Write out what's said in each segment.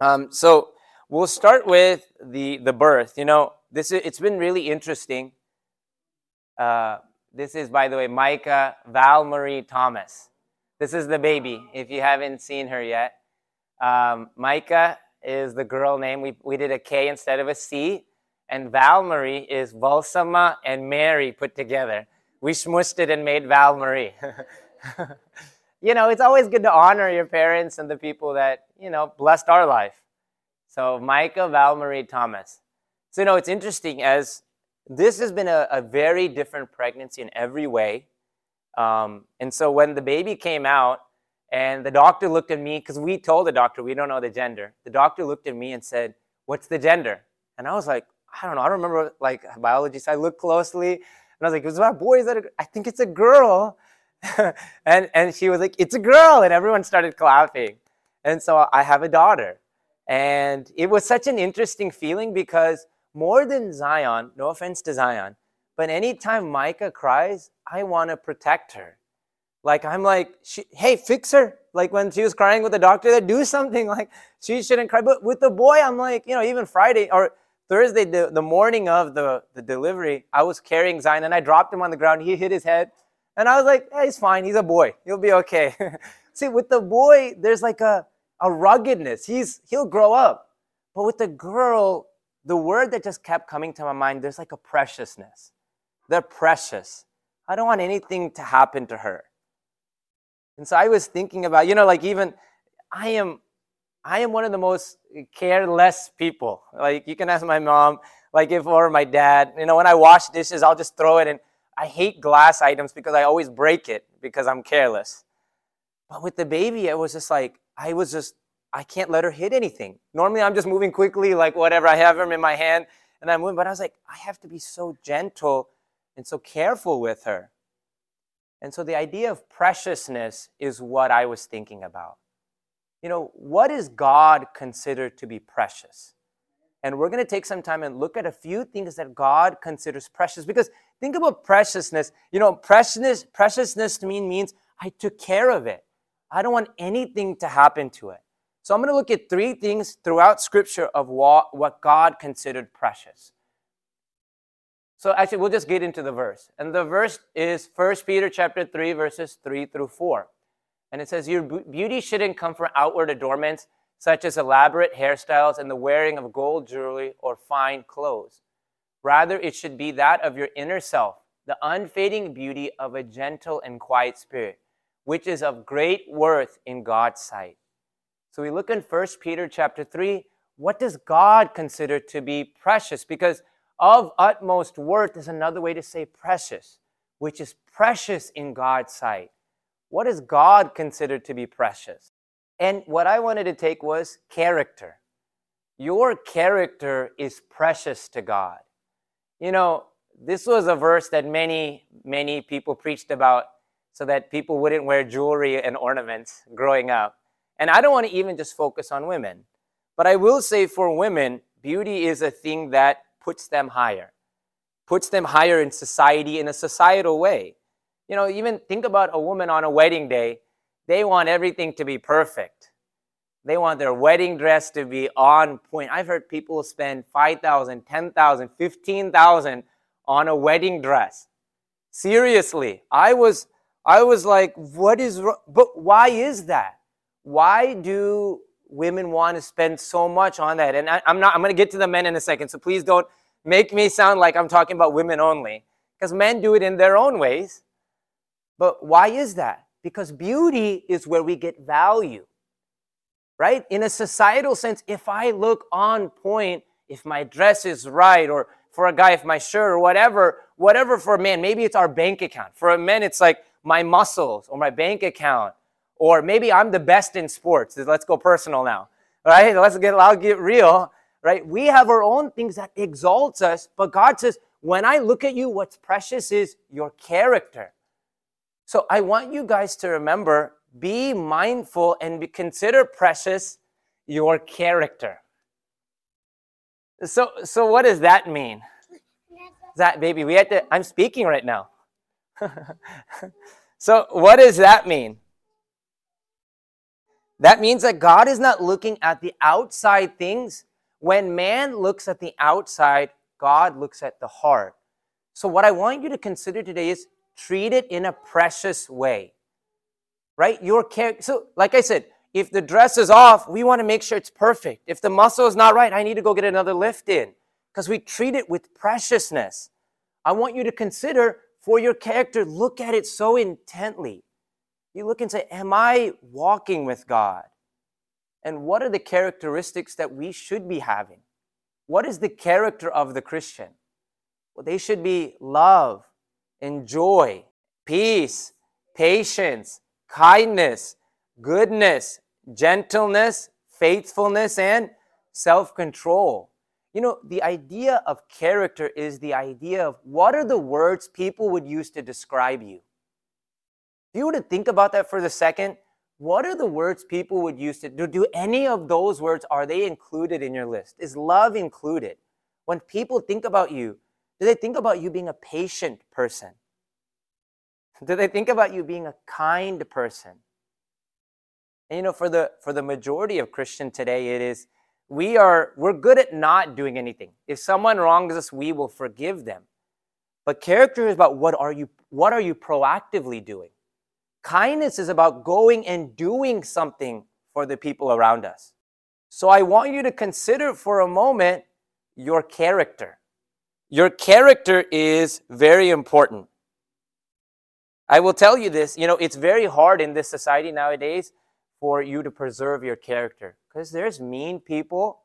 Um, so we'll start with the the birth. You know, this is, it's been really interesting. Uh, this is, by the way, Micah Val Marie Thomas. This is the baby. If you haven't seen her yet, um, Micah is the girl name. We we did a K instead of a C, and Val Marie is Valsama and Mary put together. We smushed it and made Val Marie. you know, it's always good to honor your parents and the people that, you know, blessed our life. So Micah Val Marie Thomas. So, you know, it's interesting as this has been a, a very different pregnancy in every way. Um, and so when the baby came out and the doctor looked at me, because we told the doctor we don't know the gender, the doctor looked at me and said, What's the gender? And I was like, I don't know. I don't remember like biology. So I looked closely and I was like, that a boy? Is that I think it's a girl. and, and she was like, It's a girl. And everyone started clapping. And so I have a daughter. And it was such an interesting feeling because more than Zion, no offense to Zion, but anytime Micah cries, I want to protect her. Like, I'm like, she, hey, fix her. Like, when she was crying with the doctor, that do something. Like, she shouldn't cry. But with the boy, I'm like, you know, even Friday or Thursday, the, the morning of the, the delivery, I was carrying Zion and I dropped him on the ground. He hit his head. And I was like, he's fine. He's a boy. He'll be okay. See, with the boy, there's like a, a ruggedness. He's he'll grow up. But with the girl, the word that just kept coming to my mind, there's like a preciousness. They're precious. I don't want anything to happen to her. And so I was thinking about, you know, like even I am I am one of the most careless people. Like you can ask my mom, like if or my dad, you know, when I wash dishes, I'll just throw it in. I hate glass items because I always break it because I'm careless. But with the baby, it was just like I was just, I can't let her hit anything. Normally, I'm just moving quickly, like whatever. I have him in my hand and I'm moving. But I was like, I have to be so gentle and so careful with her. And so the idea of preciousness is what I was thinking about. You know, what is God considered to be precious? And we're going to take some time and look at a few things that God considers precious. Because think about preciousness. You know, preciousness, preciousness to me means I took care of it. I don't want anything to happen to it. So I'm going to look at three things throughout Scripture of what, God considered precious. So actually, we'll just get into the verse. And the verse is 1 Peter chapter 3, verses 3 through 4. And it says, Your beauty shouldn't come from outward adornments, such as elaborate hairstyles and the wearing of gold jewelry or fine clothes. Rather, it should be that of your inner self, the unfading beauty of a gentle and quiet spirit which is of great worth in God's sight. So we look in 1 Peter chapter 3, what does God consider to be precious? Because of utmost worth is another way to say precious, which is precious in God's sight. What does God consider to be precious? And what I wanted to take was character. Your character is precious to God. You know, this was a verse that many, many people preached about so that people wouldn't wear jewelry and ornaments growing up. And I don't want to even just focus on women, but I will say for women, beauty is a thing that puts them higher, puts them higher in society in a societal way. You know, even think about a woman on a wedding day, they want everything to be perfect. They want their wedding dress to be on point. I've heard people spend 5,000, 10,000, 15,000 on a wedding dress. Seriously, I was I was like, what is? But why is that? Why do women want to spend so much on that? And I, am not, I'm going to get to the men in a second. So please don't make me sound like I'm talking about women only. Because men do it in their own ways. But why is that? Because beauty is where we get value. Right? In a societal sense, if I look on point, if my dress is right, or for a guy, if my shirt or whatever, whatever for a man, maybe it's our bank account. For a man, it's like, my muscles or my bank account, or maybe I'm the best in sports. Let's go personal now, right? Let's get, I'll get real, right? We have our own things that exalts us, but God says, when I look at you, what's precious is your character. So I want you guys to remember, be mindful and be, consider precious your character. So, so what does that mean? That baby, we had to. I'm speaking right now. so, what does that mean? That means that God is not looking at the outside things. When man looks at the outside, God looks at the heart. So, what I want you to consider today is treat it in a precious way. Right? Your character. So, like I said, if the dress is off, we want to make sure it's perfect. If the muscle is not right, I need to go get another lift in because we treat it with preciousness. I want you to consider for your character, look at it so intently. You look and say, Am I walking with God? And what are the characteristics that we should be having? What is the character of the Christian? Well, they should be love and joy, peace, patience, kindness, goodness, gentleness, faithfulness, and self control. You know, the idea of character is the idea of what are the words people would use to describe you. If you were to think about that for the second, what are the words people would use to do? Do any of those words, are they included in your list? Is love included? When people think about you, do they think about you being a patient person? Do they think about you being a kind person? And you know, for the for the majority of Christian today, it is we are we're good at not doing anything. If someone wrongs us, we will forgive them. But character is about what are you what are you proactively doing? Kindness is about going and doing something for the people around us. So I want you to consider for a moment your character. Your character is very important. I will tell you this, you know, it's very hard in this society nowadays for you to preserve your character because there's mean people,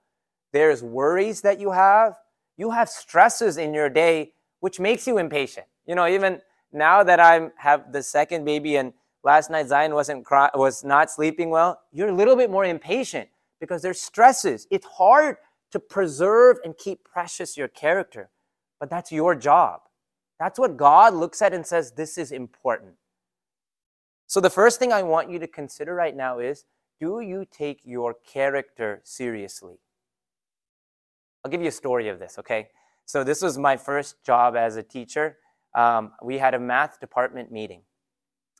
there's worries that you have, you have stresses in your day which makes you impatient. You know, even now that I have the second baby and last night Zion wasn't cry, was not sleeping well, you're a little bit more impatient because there's stresses. It's hard to preserve and keep precious your character, but that's your job. That's what God looks at and says this is important. So, the first thing I want you to consider right now is do you take your character seriously? I'll give you a story of this, okay? So, this was my first job as a teacher. Um, we had a math department meeting.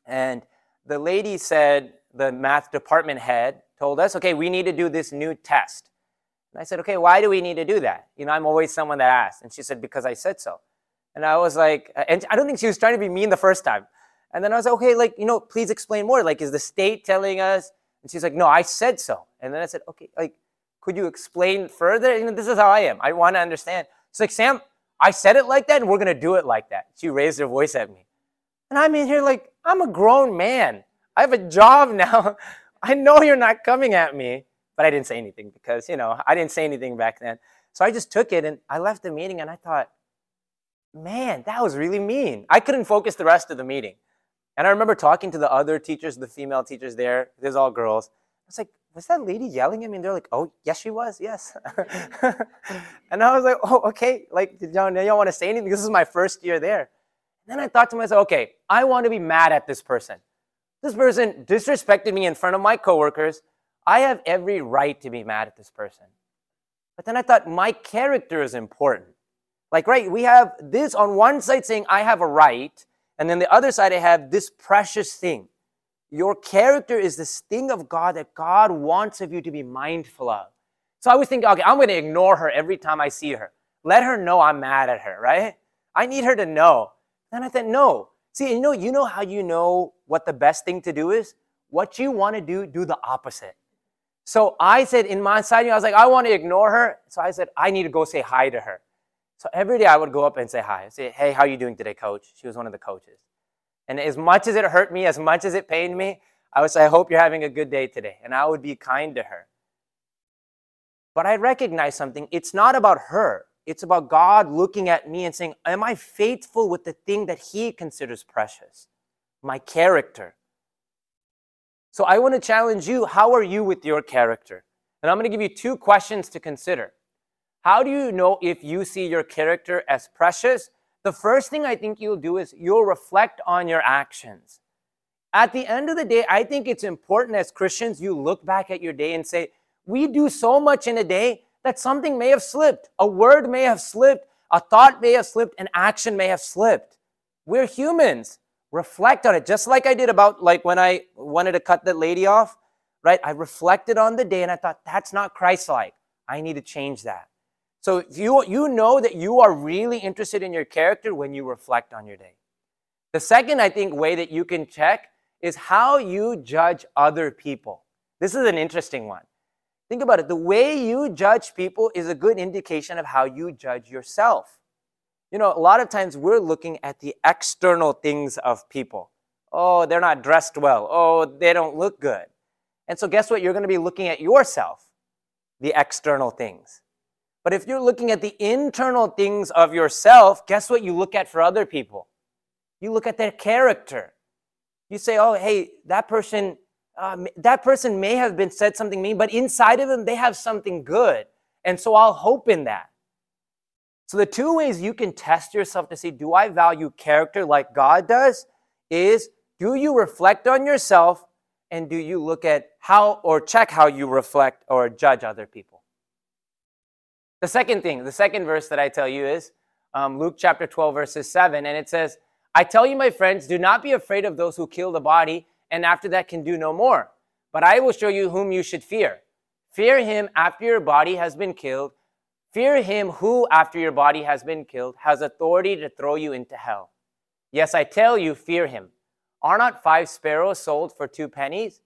And the lady said, the math department head told us, okay, we need to do this new test. And I said, okay, why do we need to do that? You know, I'm always someone that asks. And she said, because I said so. And I was like, and I don't think she was trying to be mean the first time. And then I was like, okay, like, you know, please explain more. Like, is the state telling us? And she's like, no, I said so. And then I said, okay, like, could you explain further? You know, this is how I am. I want to understand. It's like, Sam, I said it like that, and we're going to do it like that. She raised her voice at me. And I'm in here like, I'm a grown man. I have a job now. I know you're not coming at me. But I didn't say anything because, you know, I didn't say anything back then. So I just took it and I left the meeting and I thought, man, that was really mean. I couldn't focus the rest of the meeting. And I remember talking to the other teachers, the female teachers there, there's all girls. I was like, was that lady yelling at me? And they're like, oh, yes, she was, yes. and I was like, oh, okay. Like, did y'all, y'all want to say anything? This is my first year there. And then I thought to myself, okay, I want to be mad at this person. This person disrespected me in front of my coworkers. I have every right to be mad at this person. But then I thought, my character is important. Like, right, we have this on one side saying I have a right, and then the other side, I have this precious thing. Your character is this thing of God that God wants of you to be mindful of. So I was thinking, okay, I'm going to ignore her every time I see her. Let her know I'm mad at her, right? I need her to know. Then I thought, no. See, you know, you know how you know what the best thing to do is? What you want to do, do the opposite. So I said in my side, I was like, I want to ignore her. So I said, I need to go say hi to her. So every day I would go up and say hi. I'd say, hey, how are you doing today, coach? She was one of the coaches. And as much as it hurt me, as much as it pained me, I would say, I hope you're having a good day today. And I would be kind to her. But I recognize something. It's not about her. It's about God looking at me and saying, Am I faithful with the thing that He considers precious? My character. So I want to challenge you how are you with your character? And I'm going to give you two questions to consider. How do you know if you see your character as precious? The first thing I think you'll do is you'll reflect on your actions. At the end of the day, I think it's important as Christians you look back at your day and say, we do so much in a day that something may have slipped. A word may have slipped, a thought may have slipped, an action may have slipped. We're humans. Reflect on it, just like I did about like when I wanted to cut that lady off. right? I reflected on the day and I thought, that's not Christ like. I need to change that. So you, you know that you are really interested in your character when you reflect on your day. The second, I think, way that you can check is how you judge other people. This is an interesting one. Think about it. The way you judge people is a good indication of how you judge yourself. You know, a lot of times we're looking at the external things of people. Oh, they're not dressed well. Oh, they don't look good. And so, guess what? You're going to be looking at yourself, the external things. But if you're looking at the internal things of yourself, guess what you look at for other people? You look at their character. You say, oh, hey, that person, uh, that person may have been said something mean, but inside of them, they have something good. And so I'll hope in that. So the two ways you can test yourself to see, do I value character like God does? Is do you reflect on yourself and do you look at how or check how you reflect or judge other people? The second thing, the second verse that I tell you is um, Luke chapter 12, verses 7, and it says, I tell you, my friends, do not be afraid of those who kill the body and after that can do no more. But I will show you whom you should fear. Fear him after your body has been killed. Fear him who, after your body has been killed, has authority to throw you into hell. Yes, I tell you, fear him. Are not five sparrows sold for two pennies?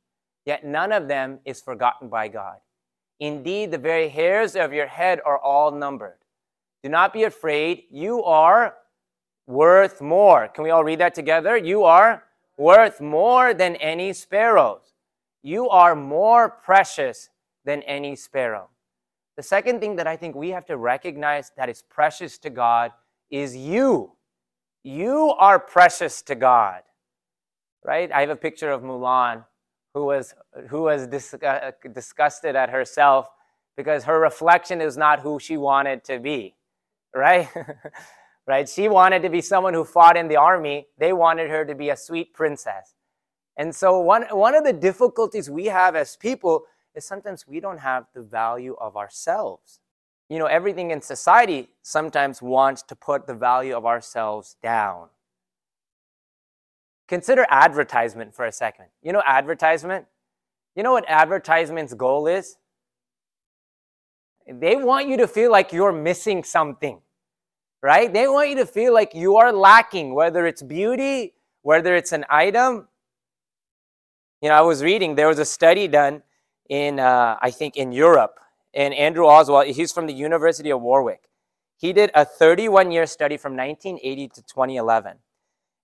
Yet none of them is forgotten by God. Indeed, the very hairs of your head are all numbered. Do not be afraid. You are worth more. Can we all read that together? You are worth more than any sparrows. You are more precious than any sparrow. The second thing that I think we have to recognize that is precious to God is you. You are precious to God. Right? I have a picture of Mulan who was who was dis- uh, disgusted at herself because her reflection is not who she wanted to be. Right? right? She wanted to be someone who fought in the army. They wanted her to be a sweet princess. And so one, one of the difficulties we have as people is sometimes we don't have the value of ourselves. You know, everything in society sometimes wants to put the value of ourselves down. Consider advertisement for a second. You know, advertisement? You know what advertisement's goal is? They want you to feel like you're missing something right? They want you to feel like you are lacking, whether it's beauty, whether it's an item. You know, I was reading, there was a study done in, uh, I think, in Europe. And Andrew Oswald, he's from the University of Warwick. He did a 31 year study from 1980 to 2011.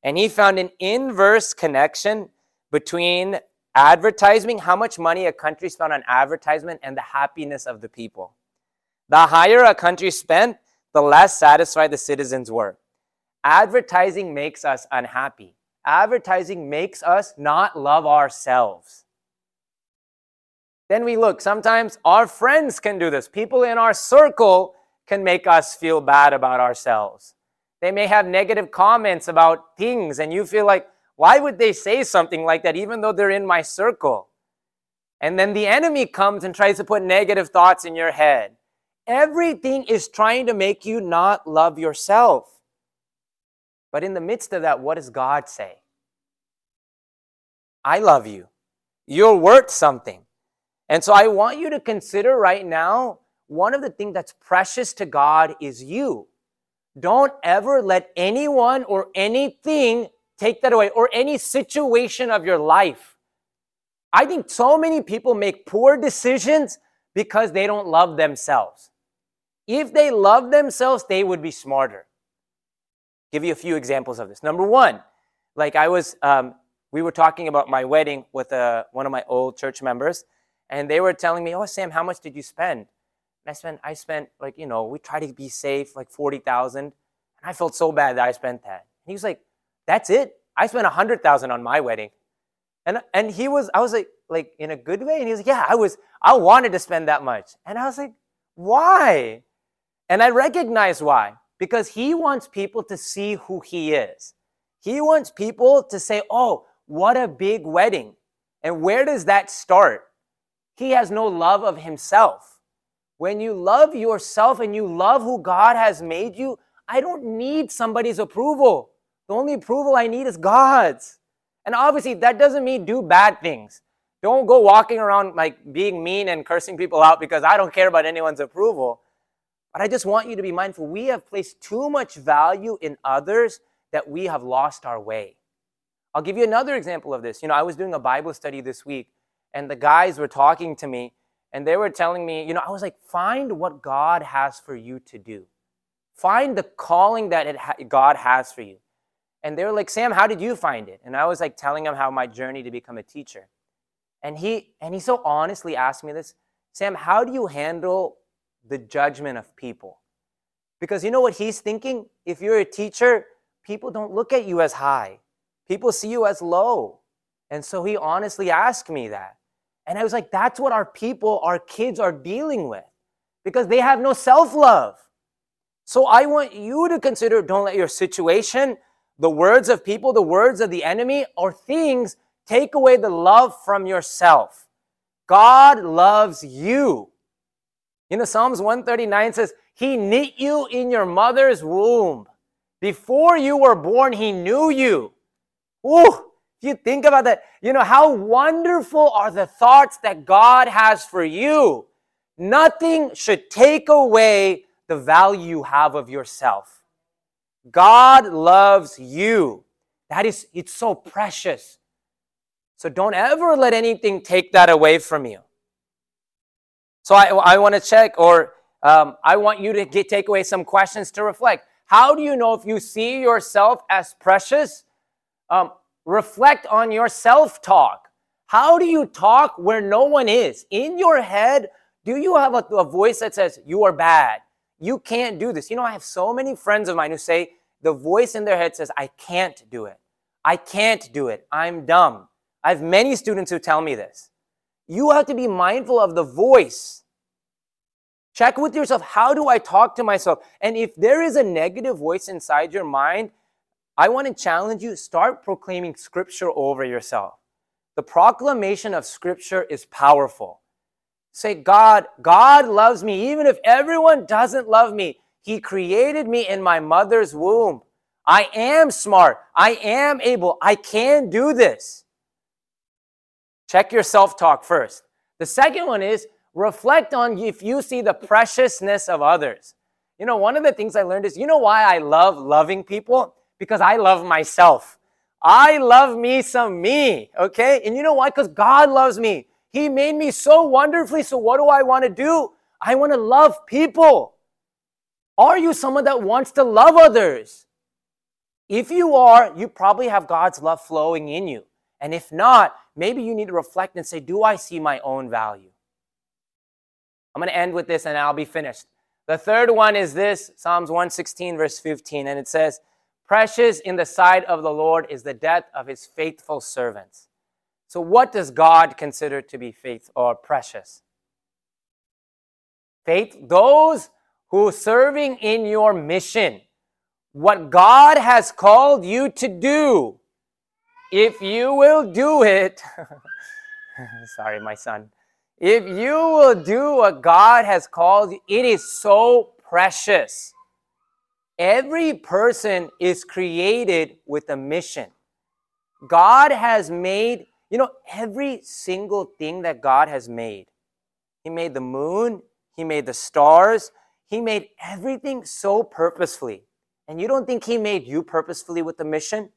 And he found an inverse connection between advertising, how much money a country spent on advertisement, and the happiness of the people. The higher a country spent, the less satisfied the citizens were. Advertising makes us unhappy. Advertising makes us not love ourselves. Then we look, sometimes our friends can do this. People in our circle can make us feel bad about ourselves. They may have negative comments about things, and you feel like, why would they say something like that, even though they're in my circle? And then the enemy comes and tries to put negative thoughts in your head. Everything is trying to make you not love yourself. But in the midst of that, what does God say? I love you. You're worth something. And so I want you to consider right now one of the things that's precious to God is you. Don't ever let anyone or anything take that away, or any situation of your life. I think so many people make poor decisions because they don't love themselves. If they love themselves, they would be smarter. Give you a few examples of this. Number one, like I was, um, we were talking about my wedding with uh, one of my old church members, and they were telling me, "Oh, Sam, how much did you spend?" And I spent, I spent like you know, we try to be safe, like forty thousand, and I felt so bad that I spent that. And he was like, "That's it? I spent a hundred thousand on my wedding," and and he was, I was like, like in a good way, and he was like, "Yeah, I was, I wanted to spend that much," and I was like, "Why?" And I recognize why. Because he wants people to see who he is. He wants people to say, oh, what a big wedding. And where does that start? He has no love of himself. When you love yourself and you love who God has made you, I don't need somebody's approval. The only approval I need is God's. And obviously, that doesn't mean do bad things. Don't go walking around like being mean and cursing people out because I don't care about anyone's approval. But I just want you to be mindful. We have placed too much value in others that we have lost our way. I'll give you another example of this. You know, I was doing a Bible study this week, and the guys were talking to me, and they were telling me, you know, I was like, find what God has for you to do. Find the calling that ha- God has for you. And they were like, Sam, how did you find it? And I was like telling him how my journey to become a teacher. And he and he so honestly asked me this, Sam, how do you handle the judgment of people? Because you know what he's thinking? If you're a teacher, people don't look at you as high. People see you as low. And so he honestly asked me that. And I was like, that's what our people, our kids are dealing with because they have no self love. So I want you to consider don't let your situation, the words of people, the words of the enemy, or things take away the love from yourself. God loves you. You know, Psalms 139 says, He knit you in your mother's womb. Before you were born, He knew you. Ooh, you think about that, you know, how wonderful are the thoughts that God has for you. Nothing should take away the value you have of yourself. God loves you. That is, it's so precious. So don't ever let anything take that away from you. So I, I want to check, or um, I want you to get, take away some questions to reflect. How do you know if you see yourself as precious? Um, reflect on your self talk. How do you talk where no one is? In your head, do you have a, a, voice that says, You are bad? You can't do this. You know, I have so many friends of mine who say, The voice in their head says, I can't do it. I can't do it. I'm dumb. I have many students who tell me this. You have to be mindful of the voice. Check with yourself how do I talk to myself? And if there is a negative voice inside your mind, I want to challenge you start proclaiming scripture over yourself. The proclamation of scripture is powerful. Say, God, God loves me even if everyone doesn't love me. He created me in my mother's womb. I am smart. I am able. I can do this. Check your self talk first. The second one is reflect on if you see the preciousness of others. You know, one of the things I learned is you know why I love loving people? Because I love myself. I love me some me, okay? And you know why? Because God loves me. He made me so wonderfully. So, what do I want to do? I want to love people. Are you someone that wants to love others? If you are, you probably have God's love flowing in you. And if not, maybe you need to reflect and say, Do I see my own value? I'm going to end with this and I'll be finished. The third one is this Psalms 116, verse 15, and it says, Precious in the sight of the Lord is the death of his faithful servants. So, what does God consider to be faith or precious? Faith, those who serving in your mission, what God has called you to do, if you will do it, sorry, my son. If you will do what God has called you, it is so precious. Every person is created with a mission. God has made, you know, every single thing that God has made. He made the moon, He made the stars, He made everything so purposefully. And you don't think He made you purposefully with a mission?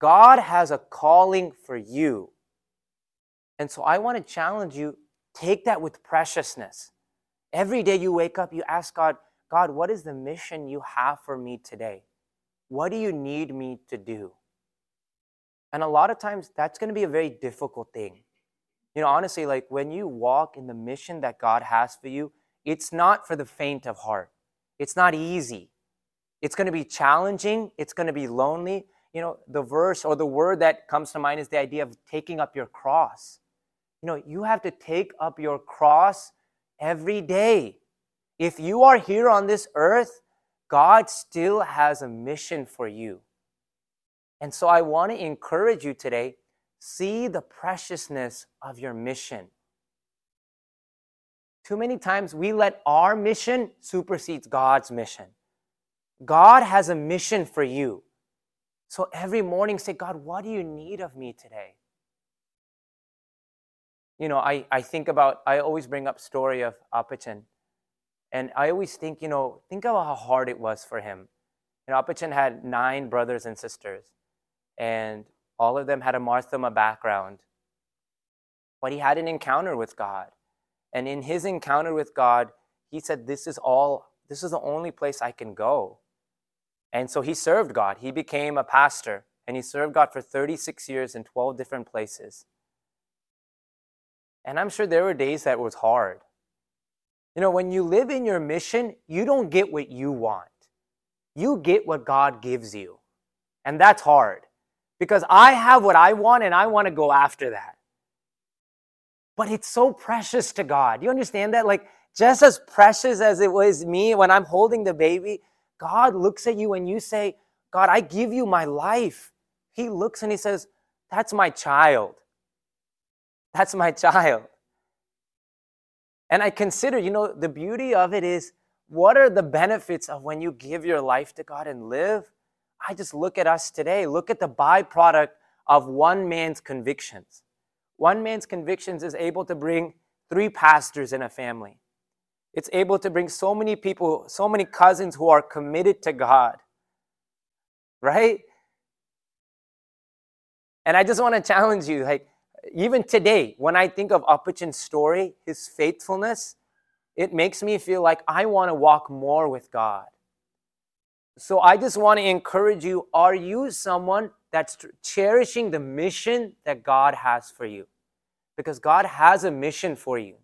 God has a calling for you. And so I want to challenge you take that with preciousness. Every day you wake up, you ask God, God, what is the mission you have for me today? What do you need me to do? And a lot of times that's going to be a very difficult thing. You know, honestly, like when you walk in the mission that God has for you, it's not for the faint of heart. It's not easy. It's going to be challenging. It's going to be lonely you know, the verse or the word that comes to mind is the idea of taking up your cross. You know, you have to take up your cross every day. If you are here on this earth, God still has a mission for you. And so I want to encourage you today see the preciousness of your mission. Too many times we let our mission supersede God's mission. God has a mission for you. So every morning, say, God, what do you need of me today? you know, I, I think about, I always bring up story of Apachan. And I always think, you know, think about how hard it was for him. You know, Apachan had nine brothers and sisters, and all of them had a Mar Thoma background. But he had an encounter with God. And in his encounter with God, he said, This is all, this is the only place I can go. And so he served God. He became a pastor, and he served God for 36 years in 12 different places. And I'm sure there were days that was hard. You know, when you live in your mission, you don't get what you want. You get what God gives you. And that's hard because I have what I want and I want to go after that. But it's so precious to God. You understand that? Like, just as precious as it was me when I'm holding the baby, God looks at you and you say, God, I give you my life. He looks and he says, That's my child. That's my child. And I consider, you know, the beauty of it is what are the benefits of when you give your life to God and live? I just look at us today, look at the byproduct of one man's convictions. One man's convictions is able to bring three pastors in a family. It's able to bring so many people, so many cousins who are committed to God. Right? And I just want to challenge you like even today, when I think of Apachan's story, his faithfulness, it makes me feel like I want to walk more with God. So I just want to encourage you are you someone that's cherishing the mission that God has for you? Because God has a mission for you.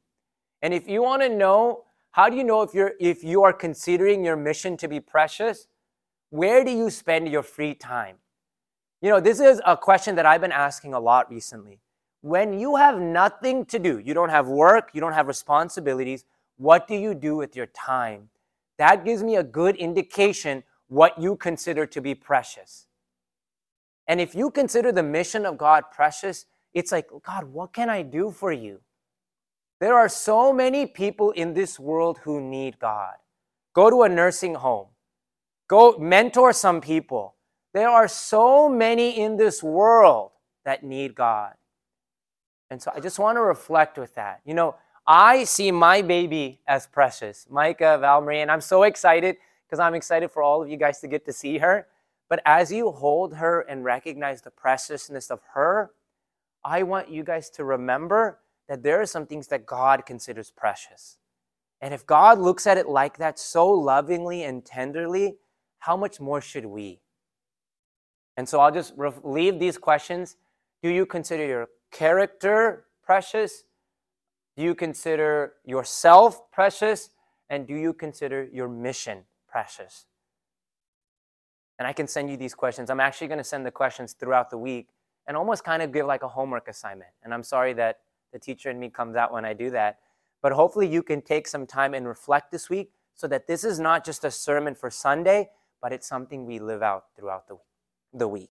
And if you want to know, how do you know if you're if you are considering your mission to be precious? Where do you spend your free time? You know, this is a question that I've been asking a lot recently. When you have nothing to do, you don't have work, you don't have responsibilities, what do you do with your time? That gives me a good indication what you consider to be precious. And if you consider the mission of God precious, it's like, God, what can I do for you? There are so many people in this world who need God. Go to a nursing home, go mentor some people. There are so many in this world that need God. And so I just want to reflect with that. You know, I see my baby as precious, Micah, Valmarie, and I'm so excited because I'm excited for all of you guys to get to see her. But as you hold her and recognize the preciousness of her, I want you guys to remember that there are some things that God considers precious. And if God looks at it like that so lovingly and tenderly, how much more should we? And so I'll just leave these questions. Do you consider your character precious? Do you consider yourself precious? And do you consider your mission precious? And I can send you these questions. I'm actually going to send the questions throughout the week and almost kind of give like a homework assignment. And I'm sorry that the teacher in me comes out when I do that. But hopefully you can take some time and reflect this week so that this is not just a sermon for Sunday, but it's something we live out throughout the, the week.